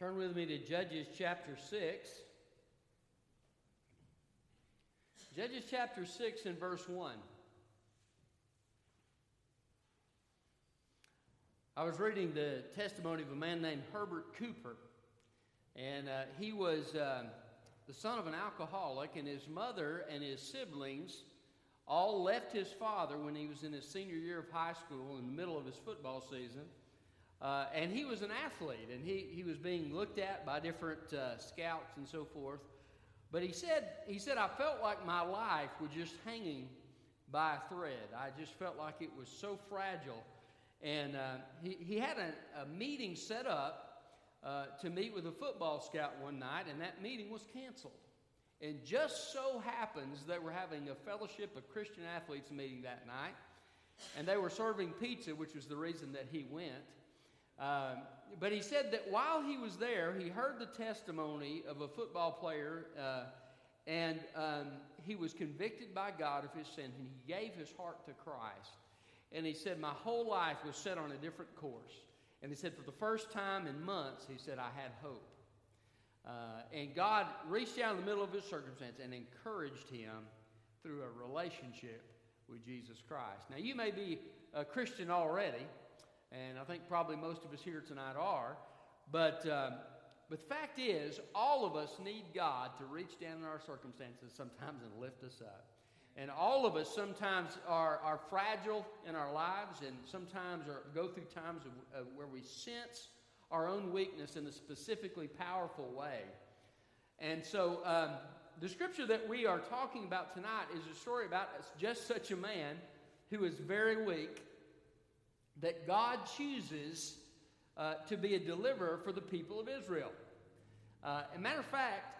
Turn with me to Judges chapter 6. Judges chapter 6 and verse 1. I was reading the testimony of a man named Herbert Cooper, and uh, he was uh, the son of an alcoholic, and his mother and his siblings all left his father when he was in his senior year of high school in the middle of his football season. Uh, and he was an athlete, and he, he was being looked at by different uh, scouts and so forth. But he said, he said, I felt like my life was just hanging by a thread. I just felt like it was so fragile. And uh, he, he had a, a, meeting set up uh, to meet with a football scout one night, and that meeting was canceled. And just so happens they were having a fellowship of Christian athletes meeting that night, and they were serving pizza, which was the reason that he went. Um, but he said that while he was there, he heard the testimony of a football player, uh, and um, he was convicted by God of his sin, and he gave his heart to Christ. And he said, My whole life was set on a different course. And he said, For the first time in months, he said, I had hope. Uh, and God reached down in the middle of his circumstance and encouraged him through a relationship with Jesus Christ. Now, you may be a Christian already, and I think probably most of us here tonight are. But, um, but the fact is, all of us need God to reach down in our circumstances sometimes and lift us up. And all of us sometimes are, are fragile in our lives and sometimes are, go through times of, of where we sense our own weakness in a specifically powerful way. And so um, the scripture that we are talking about tonight is a story about just such a man who is very weak that God chooses uh, to be a deliverer for the people of Israel. Uh, a matter of fact,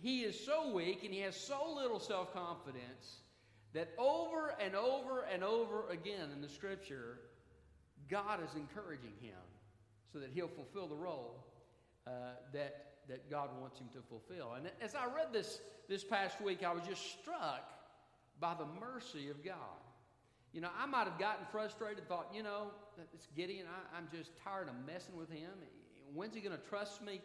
he is so weak and he has so little self confidence that over and over and over again in the scripture, God is encouraging him so that he'll fulfill the role uh, that, that God wants him to fulfill. And as I read this this past week, I was just struck by the mercy of God. You know, I might have gotten frustrated, thought, you know, it's Gideon. I, am just tired of messing with him. When's he going to trust me?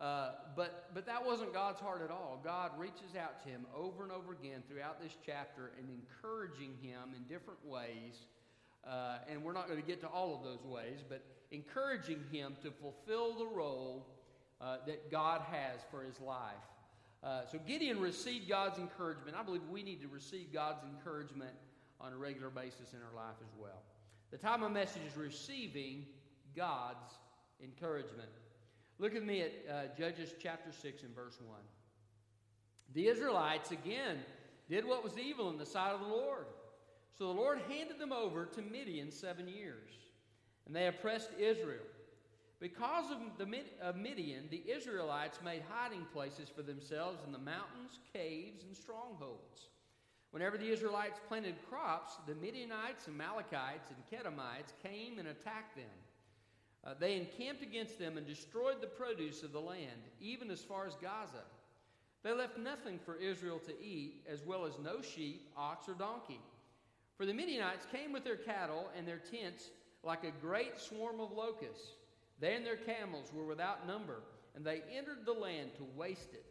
Uh, but, but that wasn't God's heart at all. God reaches out to him over and over again throughout this chapter and encouraging him in different ways. Uh, and we're not going to get to all of those ways, but encouraging him to fulfill the role uh, that God has for his life. Uh, so Gideon received God's encouragement. I believe we need to receive God's encouragement on a regular basis in our life as well. The time of message is receiving God's encouragement. Look at me at uh, Judges chapter 6 and verse 1. The Israelites again did what was evil in the sight of the Lord. So the Lord handed them over to Midian seven years, and they oppressed Israel. Because of the Midian, the Israelites made hiding places for themselves in the mountains, caves, and strongholds. Whenever the Israelites planted crops, the Midianites, and Amalekites, and Kedemites came and attacked them. Uh, they encamped against them and destroyed the produce of the land, even as far as Gaza. They left nothing for Israel to eat, as well as no sheep, ox, or donkey. For the Midianites came with their cattle and their tents like a great swarm of locusts. They and their camels were without number, and they entered the land to waste it.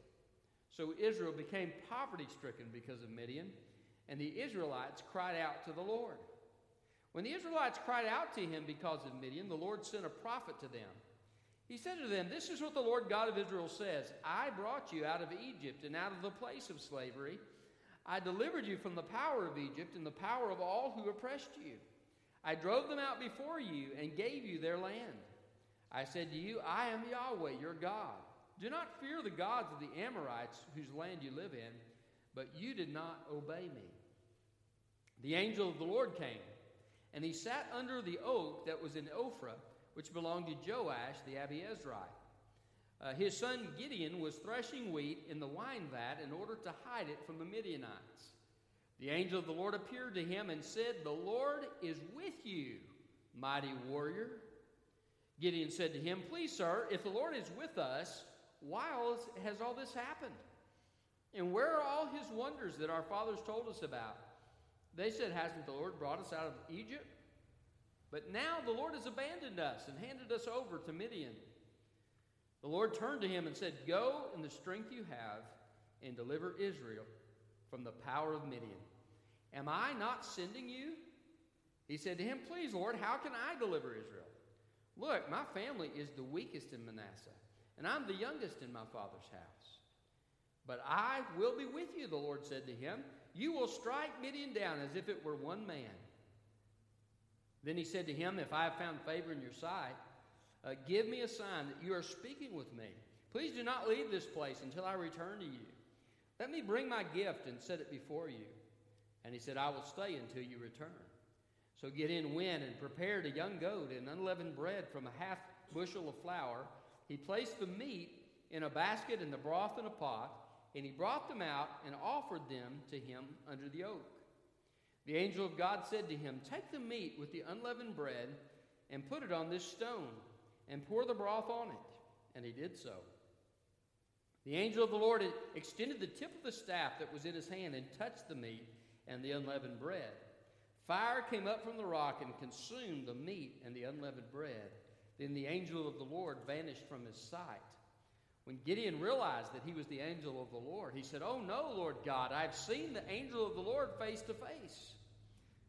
So Israel became poverty stricken because of Midian and the Israelites cried out to the Lord. When the Israelites cried out to him because of Midian, the Lord sent a prophet to them. He said to them, This is what the Lord God of Israel says I brought you out of Egypt and out of the place of slavery. I delivered you from the power of Egypt and the power of all who oppressed you. I drove them out before you and gave you their land. I said to you, I am Yahweh, your God. Do not fear the gods of the Amorites whose land you live in, but you did not obey me. The angel of the Lord came, and he sat under the oak that was in Ophrah, which belonged to Joash the Abiezrite. Uh, his son Gideon was threshing wheat in the wine vat in order to hide it from the Midianites. The angel of the Lord appeared to him and said, The Lord is with you, mighty warrior. Gideon said to him, Please, sir, if the Lord is with us, why has all this happened? And where are all his wonders that our fathers told us about? They said, Hasn't the Lord brought us out of Egypt? But now the Lord has abandoned us and handed us over to Midian. The Lord turned to him and said, Go in the strength you have and deliver Israel from the power of Midian. Am I not sending you? He said to him, Please, Lord, how can I deliver Israel? Look, my family is the weakest in Manasseh, and I'm the youngest in my father's house. But I will be with you, the Lord said to him. You will strike Midian down as if it were one man. Then he said to him, If I have found favor in your sight, uh, give me a sign that you are speaking with me. Please do not leave this place until I return to you. Let me bring my gift and set it before you. And he said, I will stay until you return. So Gideon went and prepared a young goat and unleavened bread from a half bushel of flour. He placed the meat in a basket and the broth in a pot, and he brought them out and offered them to him under the oak. The angel of God said to him, Take the meat with the unleavened bread and put it on this stone, and pour the broth on it. And he did so. The angel of the Lord extended the tip of the staff that was in his hand and touched the meat and the unleavened bread. Fire came up from the rock and consumed the meat and the unleavened bread. Then the angel of the Lord vanished from his sight. When Gideon realized that he was the angel of the Lord, he said, Oh no, Lord God, I've seen the angel of the Lord face to face.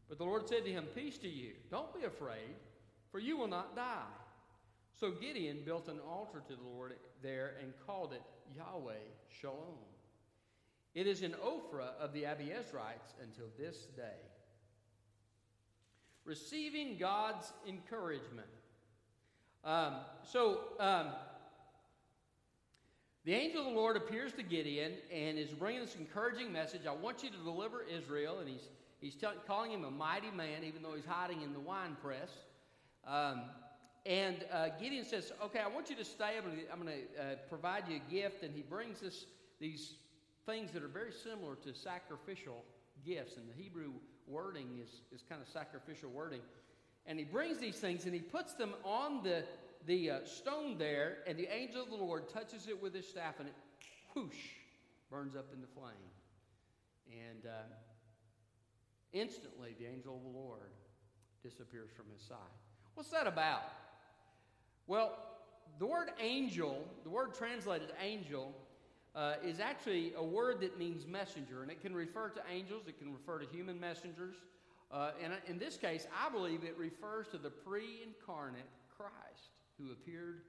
But the Lord said to him, Peace to you. Don't be afraid, for you will not die. So Gideon built an altar to the Lord there and called it Yahweh Shalom. It is in Ophrah of the Abiezrites until this day. Receiving God's encouragement. Um, so, um, the angel of the Lord appears to Gideon and is bringing this encouraging message. I want you to deliver Israel, and he's he's tell, calling him a mighty man, even though he's hiding in the wine press. Um, and uh, Gideon says, "Okay, I want you to stay. I'm going to, uh, provide you a gift." And he brings us these things that are very similar to sacrificial gifts, and the Hebrew wording is is kind of sacrificial wording. And he brings these things and he puts them on the the uh, stone there, and the angel of the Lord touches it with his staff, and it whoosh burns up into flame. And uh, instantly, the angel of the Lord disappears from his side. What's that about? Well, the word angel, the word translated angel, uh, is actually a word that means messenger, and it can refer to angels, it can refer to human messengers. Uh, and in this case, I believe it refers to the pre incarnate Christ who appeared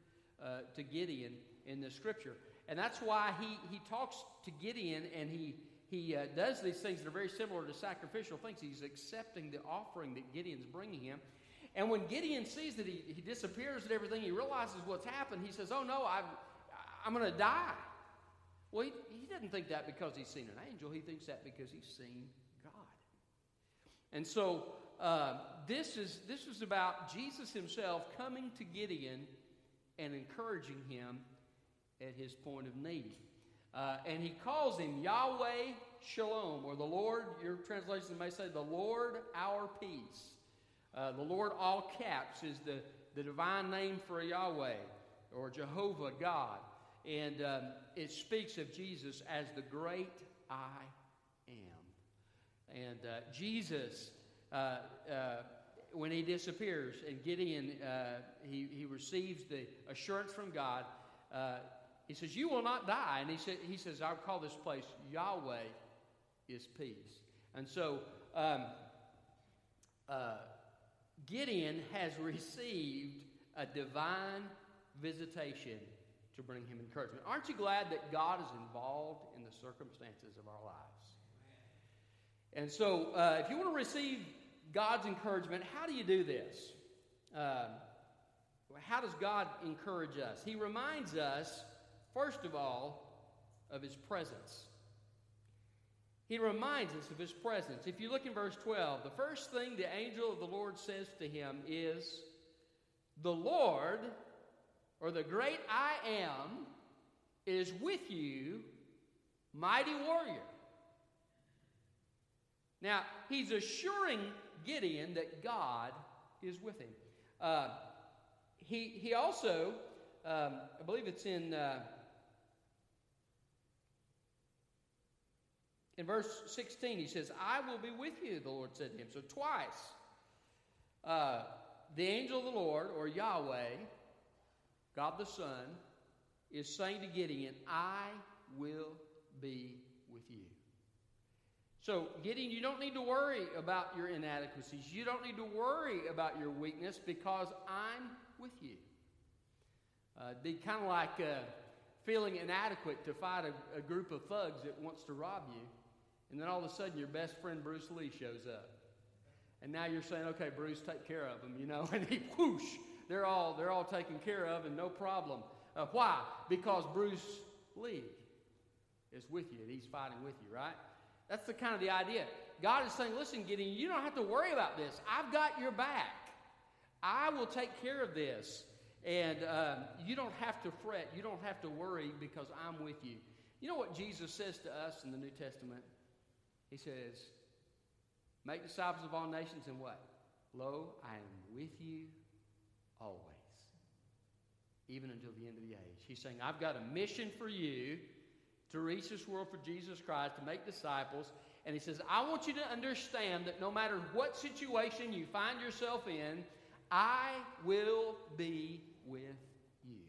uh, to Gideon in the scripture. And that's why he, he talks to Gideon and he, he uh, does these things that are very similar to sacrificial things. He's accepting the offering that Gideon's bringing him. And when Gideon sees that he, he disappears and everything, he realizes what's happened. He says, Oh no, I've, I'm going to die. Well, he, he doesn't think that because he's seen an angel. He thinks that because he's seen God. And so uh, this, is, this is about Jesus himself coming to Gideon and encouraging him at his point of need. Uh, and he calls him Yahweh Shalom, or the Lord, your translation may say, the Lord our peace. Uh, the Lord, all caps, is the, the divine name for Yahweh, or Jehovah God. And um, it speaks of Jesus as the great I am. And uh, Jesus when he disappears, and Gideon, uh, he, he receives the assurance from God. Uh, he says, You will not die. And he, sa- he says, I'll call this place Yahweh is peace. And so um, uh, Gideon has received a divine visitation to bring him encouragement. Aren't you glad that God is involved in the circumstances of our lives? And so, uh, if you want to receive God's encouragement. How do you do this? Uh, how does God encourage us? He reminds us, first of all, of His presence. He reminds us of His presence. If you look in verse 12, the first thing the angel of the Lord says to him is, The Lord, or the great I am, is with you, mighty warrior. Now, he's assuring Gideon that God is with him. Uh, he, he also, um, I believe it's in, uh, in verse 16, he says, I will be with you, the Lord said to him. So twice, uh, the angel of the Lord, or Yahweh, God the Son, is saying to Gideon, I will be with you. So, Gideon, you don't need to worry about your inadequacies. You don't need to worry about your weakness because I'm with you. Uh, be kind of like uh, feeling inadequate to fight a, a group of thugs that wants to rob you, and then all of a sudden your best friend Bruce Lee shows up. And now you're saying, okay, Bruce, take care of them, you know, and he whoosh, they're all they're all taken care of and no problem. Uh, why? Because Bruce Lee is with you and he's fighting with you, right? That's the kind of the idea. God is saying, listen, Gideon, you don't have to worry about this. I've got your back. I will take care of this. And um, you don't have to fret. You don't have to worry because I'm with you. You know what Jesus says to us in the New Testament? He says, Make disciples of all nations, and what? Lo, I am with you always, even until the end of the age. He's saying, I've got a mission for you to reach this world for Jesus Christ, to make disciples. And he says, I want you to understand that no matter what situation you find yourself in, I will be with you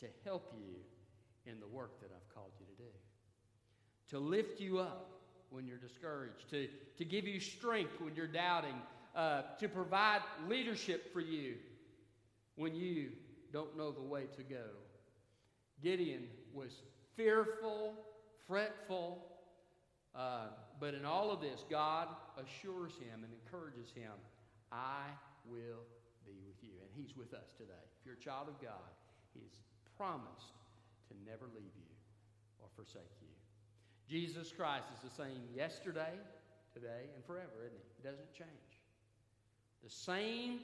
to help you in the work that I've called you to do, to lift you up when you're discouraged, to, to give you strength when you're doubting, uh, to provide leadership for you when you don't know the way to go. Gideon was fearful, fretful, uh, but in all of this, God assures him and encourages him, I will be with you. And he's with us today. If you're a child of God, he's promised to never leave you or forsake you. Jesus Christ is the same yesterday, today, and forever, isn't he? He doesn't change. The same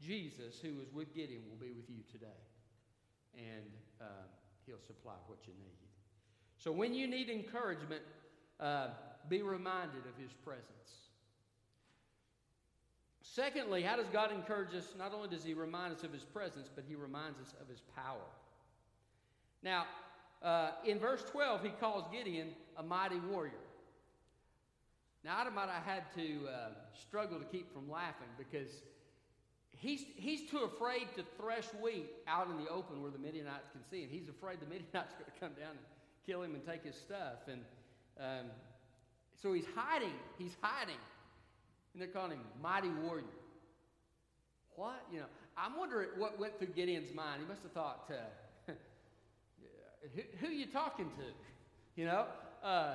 Jesus who was with Gideon will be with you today. And uh, he'll supply what you need. So when you need encouragement, uh, be reminded of his presence. Secondly, how does God encourage us? Not only does he remind us of his presence, but he reminds us of his power. Now, uh, in verse 12, he calls Gideon a mighty warrior. Now, I might have had to uh, struggle to keep from laughing because he's, he's too afraid to thresh wheat out in the open where the Midianites can see him. He's afraid the Midianites are going to come down and kill him and take his stuff. And um, so he's hiding. He's hiding. And they're calling him mighty warrior. What? You know, I'm wondering what went through Gideon's mind. He must have thought, uh, who, who, are you talking to? You know, uh,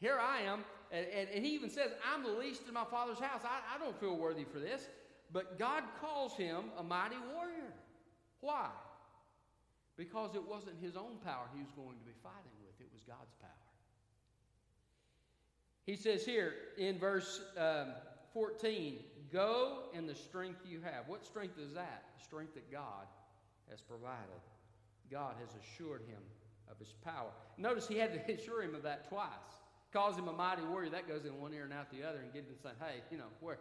here I am. And, and, and, he even says, I'm the least in my father's house. I, I don't feel worthy for this. But God calls him a mighty warrior. Why? Because it wasn't his own power he was going to be fighting with, it was God's power. He says here in verse um, 14, Go in the strength you have. What strength is that? The strength that God has provided. God has assured him of his power. Notice he had to assure him of that twice. Calls him a mighty warrior. That goes in one ear and out the other, and Gideon saying, "Hey, you know where,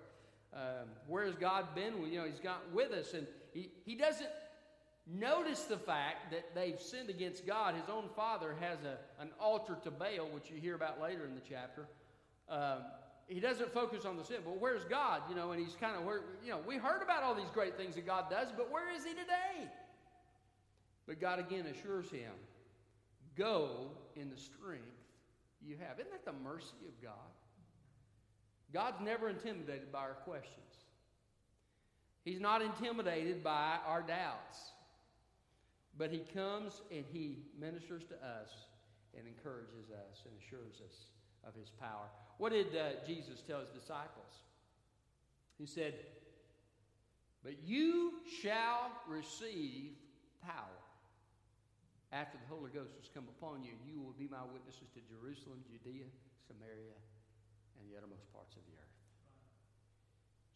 um, where has God been? You know, He's got with us, and he he doesn't notice the fact that they've sinned against God. His own father has a an altar to Baal, which you hear about later in the chapter. Um, he doesn't focus on the sin. But where's God? You know, and he's kind of where you know we heard about all these great things that God does, but where is He today? But God again assures him, Go in the strength you have. Isn't that the mercy of God? God's never intimidated by our questions. He's not intimidated by our doubts. But He comes and He ministers to us and encourages us and assures us of His power. What did uh, Jesus tell His disciples? He said, But you shall receive power after the Holy Ghost has come upon you, you will be my witnesses to Jerusalem, Judea, Samaria, the uttermost parts of the earth.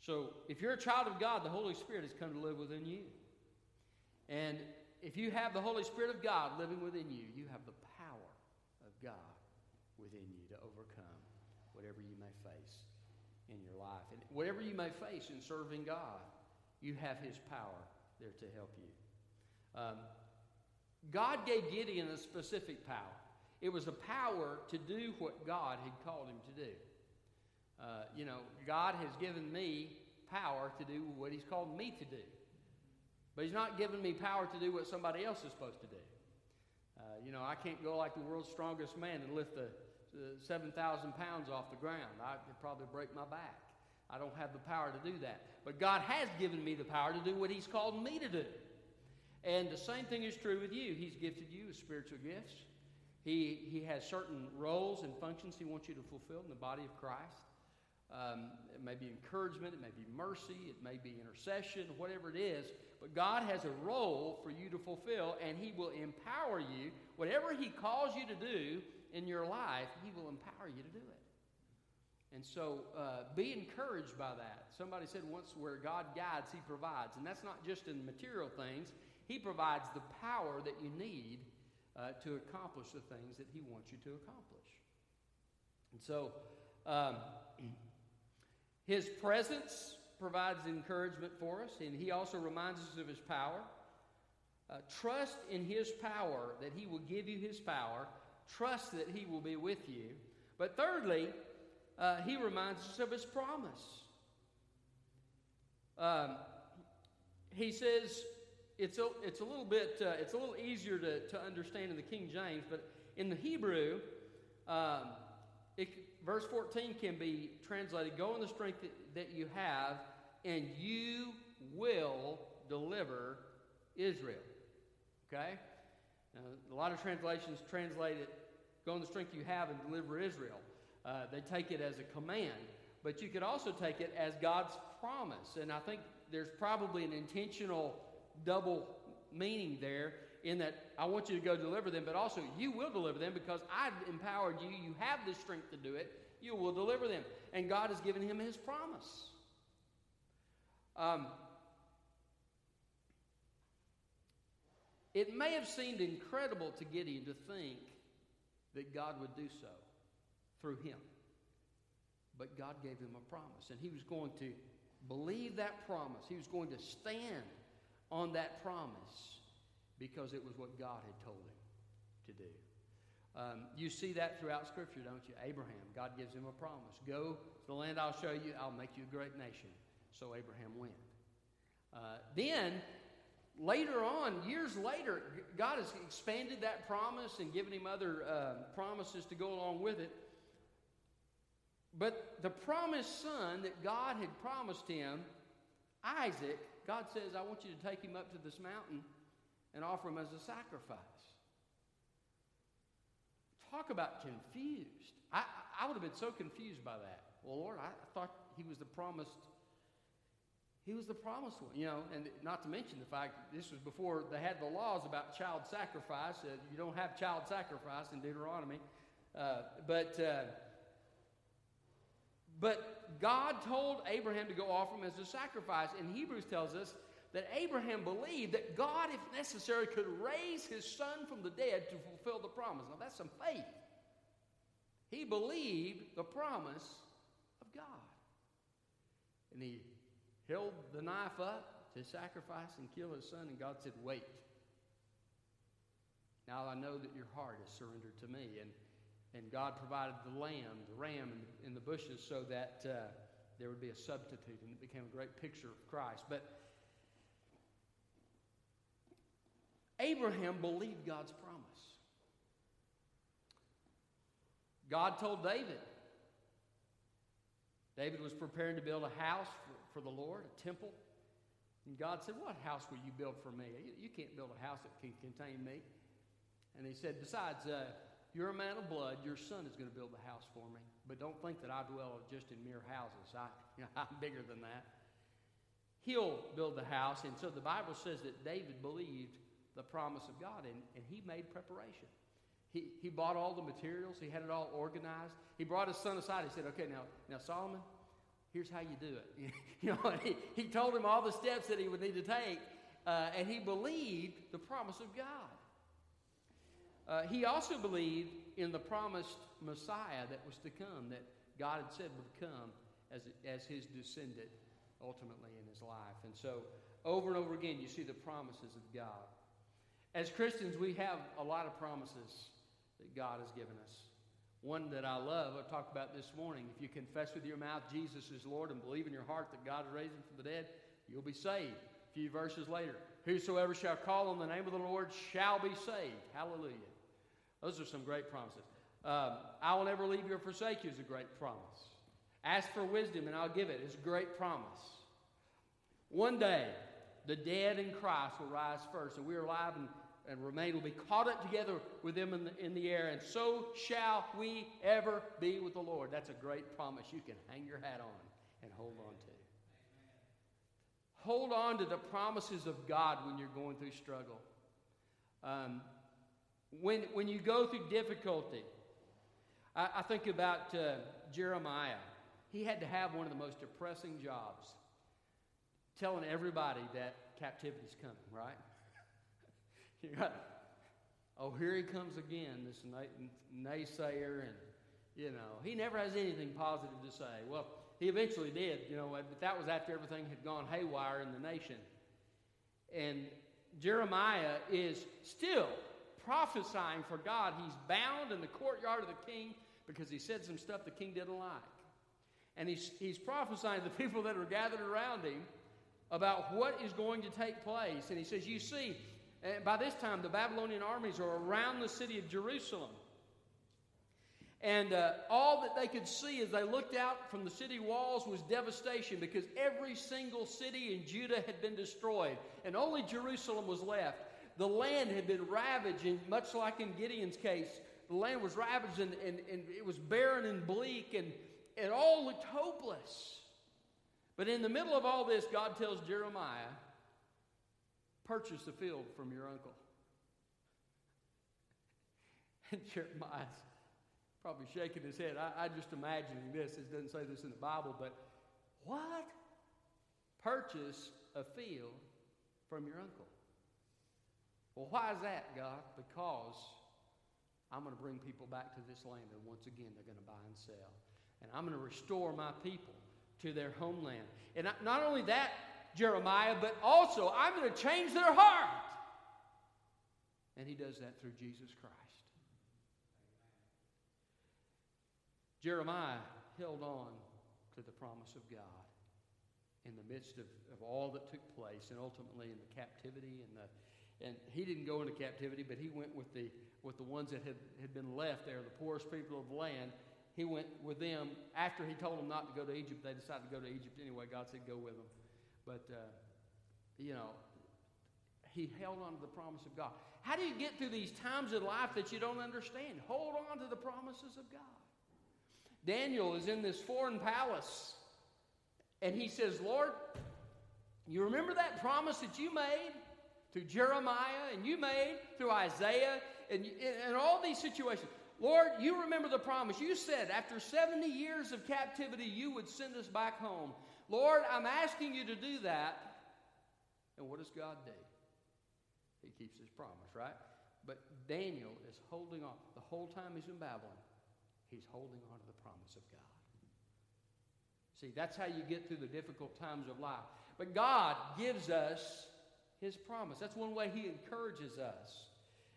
So, if you're a child of God, the Holy Spirit has come to live within you. And if you have the Holy Spirit of God living within you, you have the power of God within you to overcome whatever you may face in your life. And whatever you may face in serving God, you have His power there to help you. Um, God gave Gideon a specific power. It was a power to do what God had called him to do. Uh, you know, God has given me power to do what He's called me to do. But He's not giving me power to do what somebody else is supposed to do. Uh, you know, I can't go like the world's strongest man and lift the, the 7,000 pounds off the ground. I'd probably break my back. I don't have the power to do that. But God has given me the power to do what He's called me to do. And the same thing is true with you. He's gifted you with spiritual gifts. He, he has certain roles and functions He wants you to fulfill in the body of Christ. Um, it may be encouragement, it may be mercy, it may be intercession, whatever it is. But God has a role for you to fulfill, and He will empower you. Whatever He calls you to do in your life, He will empower you to do it. And so uh, be encouraged by that. Somebody said once, where God guides, He provides. And that's not just in material things, He provides the power that you need uh, to accomplish the things that He wants you to accomplish. And so, um, His presence provides encouragement for us, and He also reminds us of His power. Uh, trust in His power, that He will give you His power. Trust that He will be with you. But thirdly, uh, He reminds us of His promise. Um, he says, it's a, it's a little bit, uh, it's a little easier to, to understand in the King James, but in the Hebrew, um, verse 14 can be translated Go in the strength that, you have, and you will deliver Israel. Okay? Now, a lot of translations translate it Go in the strength you have and deliver Israel. Uh, they take it as a command, but you could also take it as God's promise. And I think there's probably an intentional double meaning there in that I want you to go deliver them, but also you will deliver them because I've empowered you. You have the strength to do it. You will deliver them. And God has given him his promise. Um, it may have seemed incredible to Gideon to think that God would do so through him. But God gave him a promise, and he was going to believe that promise. He was going to stand on that promise because it was what God had told him to do. Um, you see that throughout Scripture, don't you? Abraham, God gives him a promise. Go to the land I'll show you, I'll make you a great nation. So Abraham went. Uh, then, later on, years later, God has expanded that promise and given him other uh, promises to go along with it. But the promised son that God had promised him, Isaac, God says, I want you to take him up to this mountain and offer him as a sacrifice. Talk about confused. I, I would have been so confused by that. Well, Lord, I, I thought he was the promised he was the promised one, you know, and not to mention the fact that this was before they had the laws about child sacrifice. Uh, you don't have child sacrifice in Deuteronomy. Uh, but, uh, but God told Abraham to go offer him as a sacrifice. And Hebrews tells us that Abraham believed that God, if necessary, could raise his son from the dead to fulfill the promise. Now, that's some faith. He believed the promise of God. And he held the knife up to sacrifice and kill his son, and God said, Wait. Now I know that your heart is surrendered to me. And, and God provided the lamb, the ram in in the bushes, so that uh, there would be a substitute, and it became a great picture of Christ. But Abraham believed God's promise. God told David. David was preparing to build a house for, for the Lord, a temple. And God said, What house will you build for me? You, you can't build a house that can contain me. And he said, Besides, uh, you're a man of blood. Your son is going to build the house for me. But don't think that I dwell just in mere houses. I, you know, I'm bigger than that. He'll build the house. And so the Bible says that David believed the promise of God, and, and he made preparation. He, he bought all the materials, he had it all organized. He brought his son aside. He said, Okay, now, now Solomon, here's how you do it. you know, he, he told him all the steps that he would need to take, uh, and he believed the promise of God. Uh, he also believed in the promised Messiah that was to come, that God had said would come as, as his descendant ultimately in his life. And so, over and over again, you see the promises of God. As Christians, we have a lot of promises that God has given us. One that I love, I talked about this morning. If you confess with your mouth Jesus is Lord and believe in your heart that God raised him from the dead, you'll be saved. A few verses later, Whosoever shall call on the name of the Lord shall be saved. Hallelujah. Those are some great promises. Um, I will never leave you or forsake you is a great promise. Ask for wisdom and I'll give it. it is a great promise. One day, the dead in Christ will rise first, and we are alive and, and remain will be caught up together with them in the, in the air, and so shall we ever be with the Lord. That's a great promise you can hang your hat on and hold on to. Hold on to the promises of God when you're going through struggle. Um, when, when you go through difficulty, I, I think about uh, Jeremiah. He had to have one of the most depressing jobs, telling everybody that captivity's coming, right? you got, oh, here he comes again, this naysayer, and, you know, he never has anything positive to say. Well, he eventually did, you know, but that was after everything had gone haywire in the nation. And Jeremiah is still prophesying for God. He's bound in the courtyard of the king because he said some stuff the king didn't like. And he's, he's prophesying to the people that are gathered around him about what is going to take place. And he says, You see, by this time the Babylonian armies are around the city of Jerusalem. And uh, all that they could see as they looked out from the city walls was devastation because every single city in Judah had been destroyed, and only Jerusalem was left. The land had been ravaged, and much like in Gideon's case, the land was ravaged and, and, and it was barren and bleak, and it all looked hopeless. But in the middle of all this, God tells Jeremiah, Purchase the field from your uncle. And Jeremiah's probably shaking his head. I, I just imagining this. It doesn't say this in the Bible, but what? Purchase a field from your uncle. Well, why is that, God? Because I'm going to bring people back to this land, and once again, they're going to buy and sell. And I'm going to restore my people to their homeland. And not only that, Jeremiah, but also I'm going to change their heart. And he does that through Jesus Christ. Jeremiah held on to the promise of God in the midst of, of all that took place and ultimately in the captivity and the and he didn't go into captivity, but he went with the, with the ones that had, had been left there, the poorest people of the land. He went with them. After he told them not to go to Egypt, they decided to go to Egypt anyway. God said, go with them. But, uh, you know, he held on to the promise of God. How do you get through these times in life that you don't understand? Hold on to the promises of God. Daniel is in this foreign palace, and he says, Lord, you remember that promise that you made? through Jeremiah and you made through Isaiah and, and all these situations. Lord, you remember the promise. You said after 70 years of captivity, you would send us back home. Lord, I'm asking you to do that. And what does God do? He keeps his promise, right? But Daniel is holding on. The whole time he's in Babylon, he's holding on to the promise of God. See, that's how you get through the difficult times of life. But God gives us his promise. That's one way he encourages us.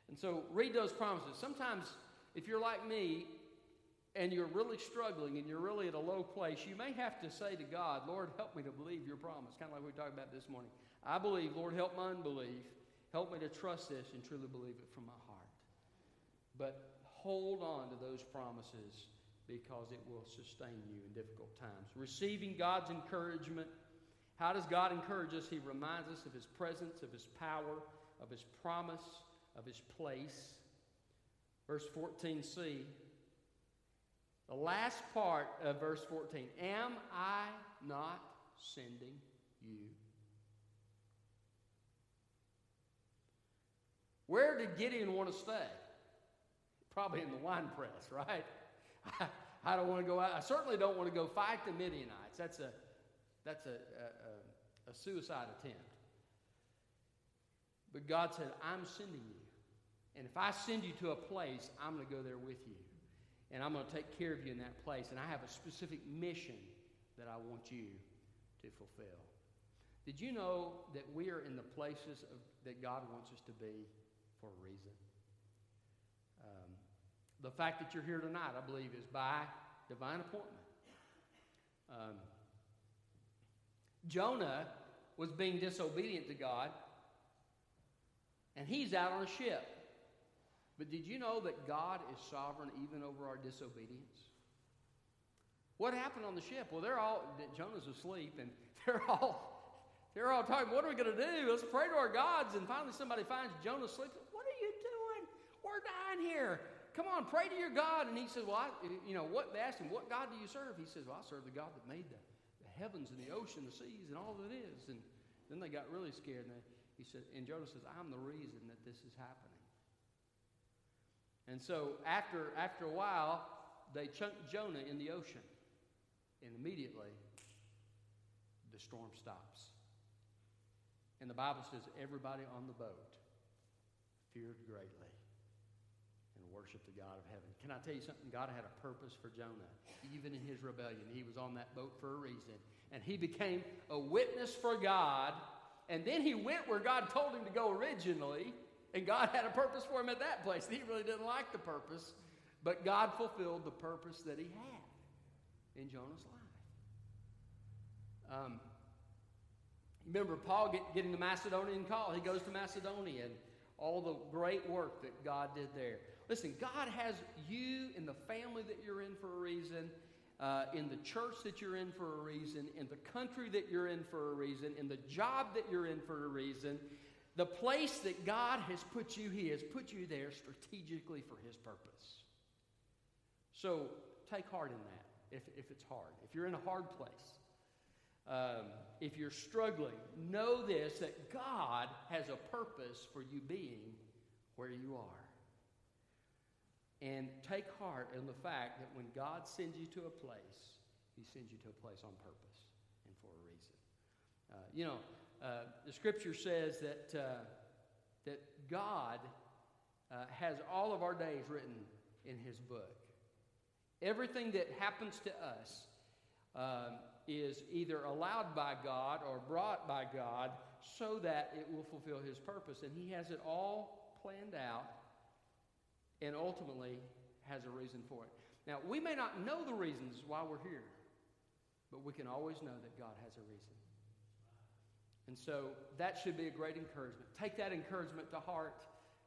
And so read those promises. Sometimes, if you're like me and you're really struggling and you're really at a low place, you may have to say to God, Lord, help me to believe your promise. Kind of like we talked about this morning. I believe, Lord, help my unbelief. Help me to trust this and truly believe it from my heart. But hold on to those promises because it will sustain you in difficult times. Receiving God's encouragement how does God encourage us? He reminds us of His presence, of His power, of His promise, of His place. Verse 14c, the last part of verse 14 Am I not sending you? Where did Gideon want to stay? Probably in the wine press, right? I, don't want to go out. I certainly don't want to go fight the Midianites. That's a that's a, a, a suicide attempt. But God said, I'm sending you. And if I send you to a place, I'm going to go there with you. And I'm going to take care of you in that place. And I have a specific mission that I want you to fulfill. Did you know that we are in the places of, that God wants us to be for a reason? Um, the fact that you're here tonight, I believe, is by divine appointment. Um, Jonah was being disobedient to God, and he's out on a ship. But did you know that God is sovereign even over our disobedience? What happened on the ship? Well, they're all Jonah's asleep, and they're all they're all talking. What are we going to do? Let's pray to our gods. And finally, somebody finds Jonah asleep. What are you doing? We're dying here. Come on, pray to your God. And he says, Well, I, you know what? They asked him, What God do you serve? He says, Well, I serve the God that made the, the heavens and the ocean, the seas, and all that is. And then they got really scared. And they, he said, and Jonah says, I'm the reason that this is happening. And so after after a while, they chunked Jonah in the ocean. And immediately, the storm stops. And the Bible says everybody on the boat feared greatly and worshiped the God of heaven. Can I tell you something? God had a purpose for Jonah, even in his rebellion. He was on that boat for a reason. And he became a witness for God. And then he went where God told him to go originally. And God had a purpose for him at that place. He really didn't like the purpose, but God fulfilled the purpose that he had in Jonah's life. Um, remember Paul get, getting the Macedonian call. He goes to Macedonia and all the great work that God did there. Listen, God has you in the family that you're in for a reason, uh, in the church that you're in for a reason, in the country that you're in for a reason, in the job that you're in for a reason. The place that God has put you, He has put you there strategically for His purpose. So take heart in that if, if it's hard. If you're in a hard place, um, if you're struggling, know this that God has a purpose for you being where you are. And take heart in the fact that when God sends you to a place, He sends you to a place on purpose and for a reason. Uh, you know, uh, the scripture says that, uh, that God uh, has all of our days written in His book. Everything that happens to us um, is either allowed by God or brought by God so that it will fulfill His purpose. And He has it all planned out and ultimately has a reason for it. Now, we may not know the reasons why we're here, but we can always know that God has a reason. And so that should be a great encouragement. Take that encouragement to heart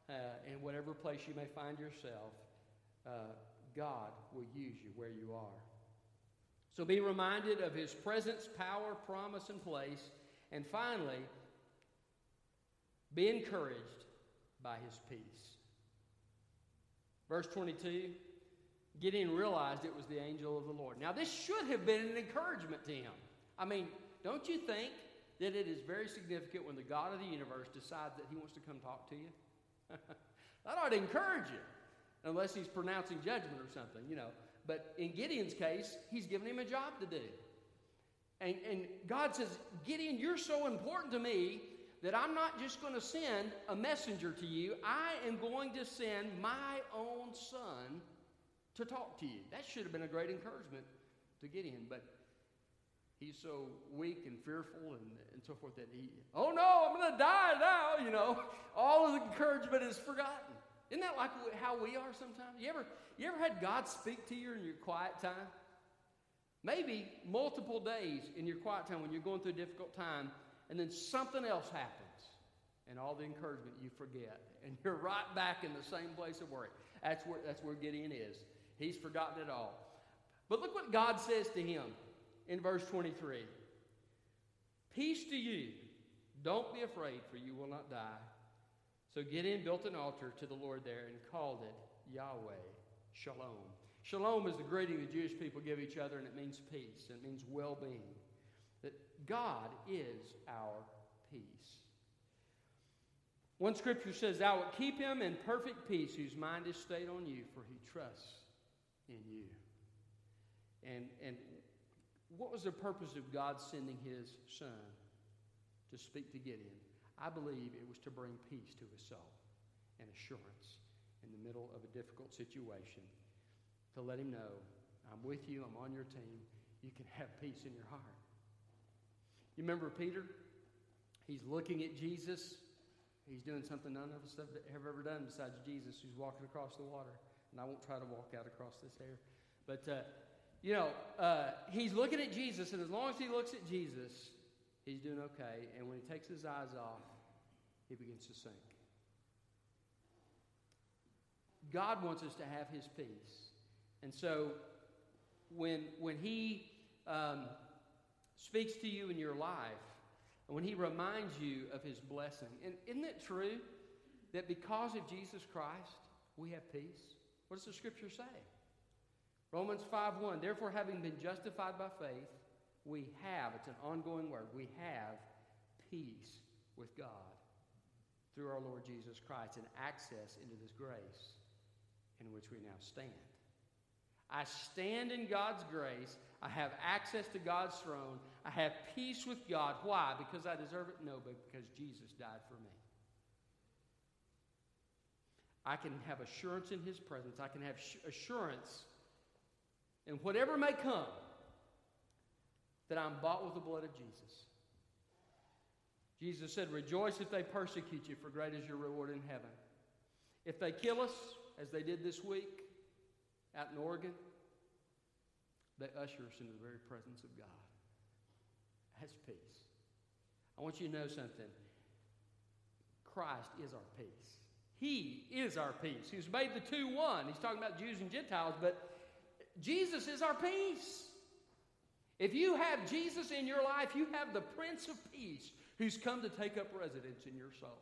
uh, in whatever place you may find yourself. Uh, God will use you where you are. So be reminded of his presence, power, promise, and place. And finally, be encouraged by his peace. Verse 22 Gideon realized it was the angel of the Lord. Now, this should have been an encouragement to him. I mean, don't you think that it is very significant when the God of the universe decides that he wants to come talk to you? that ought to encourage you unless he's pronouncing judgment or something, you know. But in Gideon's case, he's given him a job to do. And, and God says, Gideon, you're so important to me that I'm not just going to send a messenger to you, I am going to send my own son to talk to you. That should have been a great encouragement to Gideon, but he's so weak and fearful and, and so forth that he, oh no, I'm going to die now, you know. All of the encouragement is forgotten. Isn't that like how we are sometimes? You ever, you ever had God speak to you in your quiet time? Maybe multiple days in your quiet time when you're going through a difficult time, and then something else happens, and all the encouragement you forget, and you're right back in the same place of work. That's where, that's where Gideon is. He's forgotten it all. But look what God says to him in verse 23 Peace to you. Don't be afraid, for you will not die. So Gideon built an altar to the Lord there and called it Yahweh Shalom. Shalom is the greeting the Jewish people give each other, and it means peace, and it means well being. That God is our peace. One scripture says, Thou wilt keep him in perfect peace whose mind is stayed on you, for he trusts in you. And, and what was the purpose of God sending his son to speak to Gideon? I believe it was to bring peace to his soul and assurance in the middle of a difficult situation, to let him know, I'm with you, I'm on your team, you can have peace in your heart. You remember Peter? He's looking at Jesus. He's doing something none of us have ever done besides Jesus, who's walking across the water. And I won't try to walk out across this air. But, uh, you know, uh, he's looking at Jesus, and as long as he looks at Jesus, he's doing okay. And when he takes his eyes off, he begins to sink. God wants us to have His peace. And so when, when He um, speaks to you in your life, and when He reminds you of His blessing, and isn't it true that because of Jesus Christ, we have peace? What does the scripture say? Romans 5 1. Therefore, having been justified by faith, we have, it's an ongoing word, we have peace with God through our Lord Jesus Christ and access into this grace in which we now stand. I stand in God's grace. I have access to God's throne. I have peace with God. Why? Because I deserve it? No, but because Jesus died for me. I can have assurance in His presence. I can have assurance in whatever may come that I'm bought with the blood of Jesus. Jesus said, Rejoice if they persecute you, for great is your reward in heaven. If they kill us, as they did this week out in Oregon, they usher us into the very presence of God. That's peace. I want you to know something. Christ is our peace. He is our peace. He's made the two one. He's talking about Jews and Gentiles, but Jesus is our peace. If you have Jesus in your life, you have the Prince of Peace who's come to take up residence in your soul.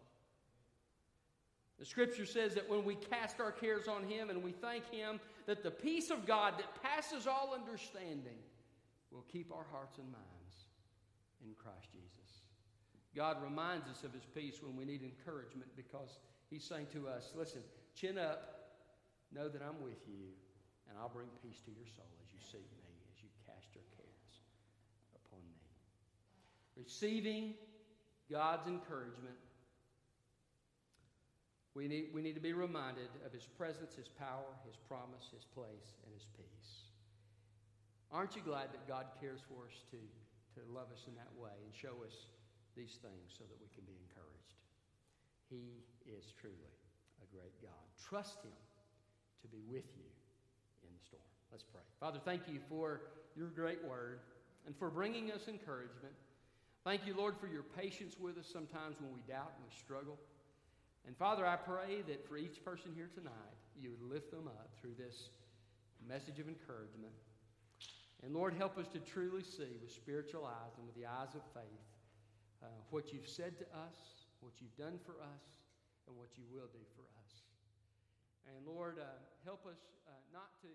The scripture says that when we cast our cares on Him and we thank Him, that the peace of God that passes all understanding will keep our hearts and minds in Christ Jesus. God reminds us of His peace when we need encouragement because He's saying to us, listen, chin up, know that I'm with you, and I'll bring peace to your soul as you seek me, as you cast your cares upon me. Receiving God's encouragement we need, we need to be reminded of His presence, His power, His promise, His place, and His peace. Aren't you glad that God cares for us to, to love us in that way and show us these things so that we can be encouraged? He is truly a great God. Trust Him to be with you in the storm. Let's pray. Father, thank you for your great word and for bringing us encouragement. Thank you, Lord, for your patience with us sometimes when we doubt and we struggle. And Father, I pray that for each person here tonight, you would lift them up through this message of encouragement. And Lord, help us to truly see with spiritual eyes and with the eyes of faith uh, what you've said to us, what you've done for us, and what you will do for us. And Lord, uh, help us uh, not to.